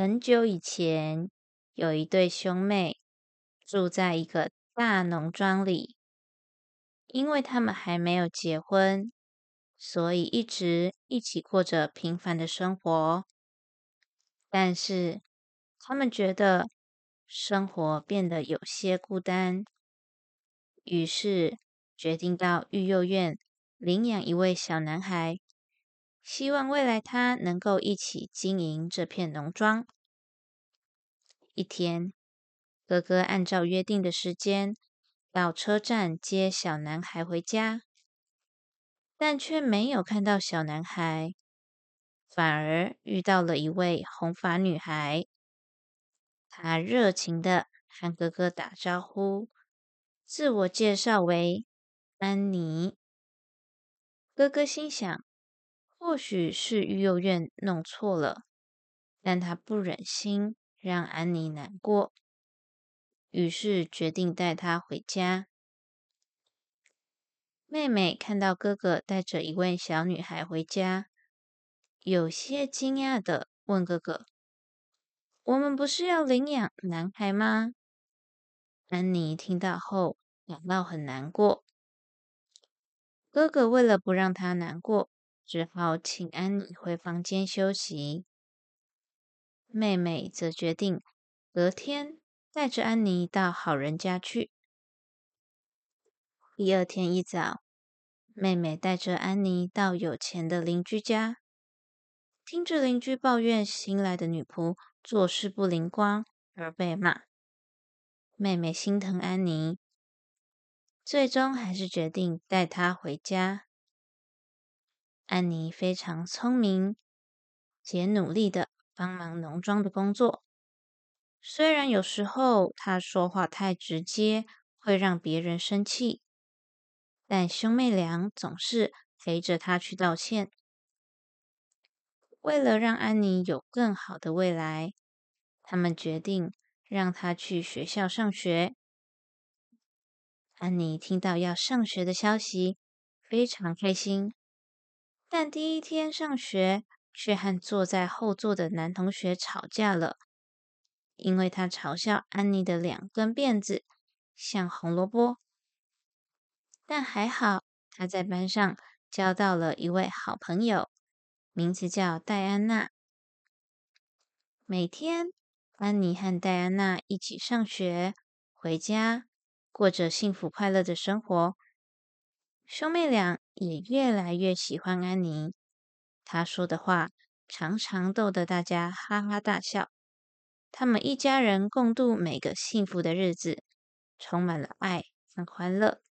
很久以前，有一对兄妹住在一个大农庄里。因为他们还没有结婚，所以一直一起过着平凡的生活。但是，他们觉得生活变得有些孤单，于是决定到育幼院领养一位小男孩。希望未来他能够一起经营这片农庄。一天，哥哥按照约定的时间到车站接小男孩回家，但却没有看到小男孩，反而遇到了一位红发女孩。她热情的和哥哥打招呼，自我介绍为安妮。哥哥心想。或许是育幼院弄错了，但他不忍心让安妮难过，于是决定带她回家。妹妹看到哥哥带着一位小女孩回家，有些惊讶的问哥哥：“我们不是要领养男孩吗？”安妮听到后感到很难过。哥哥为了不让她难过。只好请安妮回房间休息。妹妹则决定隔天带着安妮到好人家去。第二天一早，妹妹带着安妮到有钱的邻居家，听着邻居抱怨新来的女仆做事不灵光而被骂。妹妹心疼安妮，最终还是决定带她回家。安妮非常聪明，且努力的帮忙农庄的工作。虽然有时候她说话太直接，会让别人生气，但兄妹俩总是陪着她去道歉。为了让安妮有更好的未来，他们决定让她去学校上学。安妮听到要上学的消息，非常开心。但第一天上学，却和坐在后座的男同学吵架了，因为他嘲笑安妮的两根辫子像红萝卜。但还好，他在班上交到了一位好朋友，名字叫戴安娜。每天，安妮和戴安娜一起上学、回家，过着幸福快乐的生活。兄妹俩也越来越喜欢安妮，她说的话常常逗得大家哈哈大笑。他们一家人共度每个幸福的日子，充满了爱和欢乐。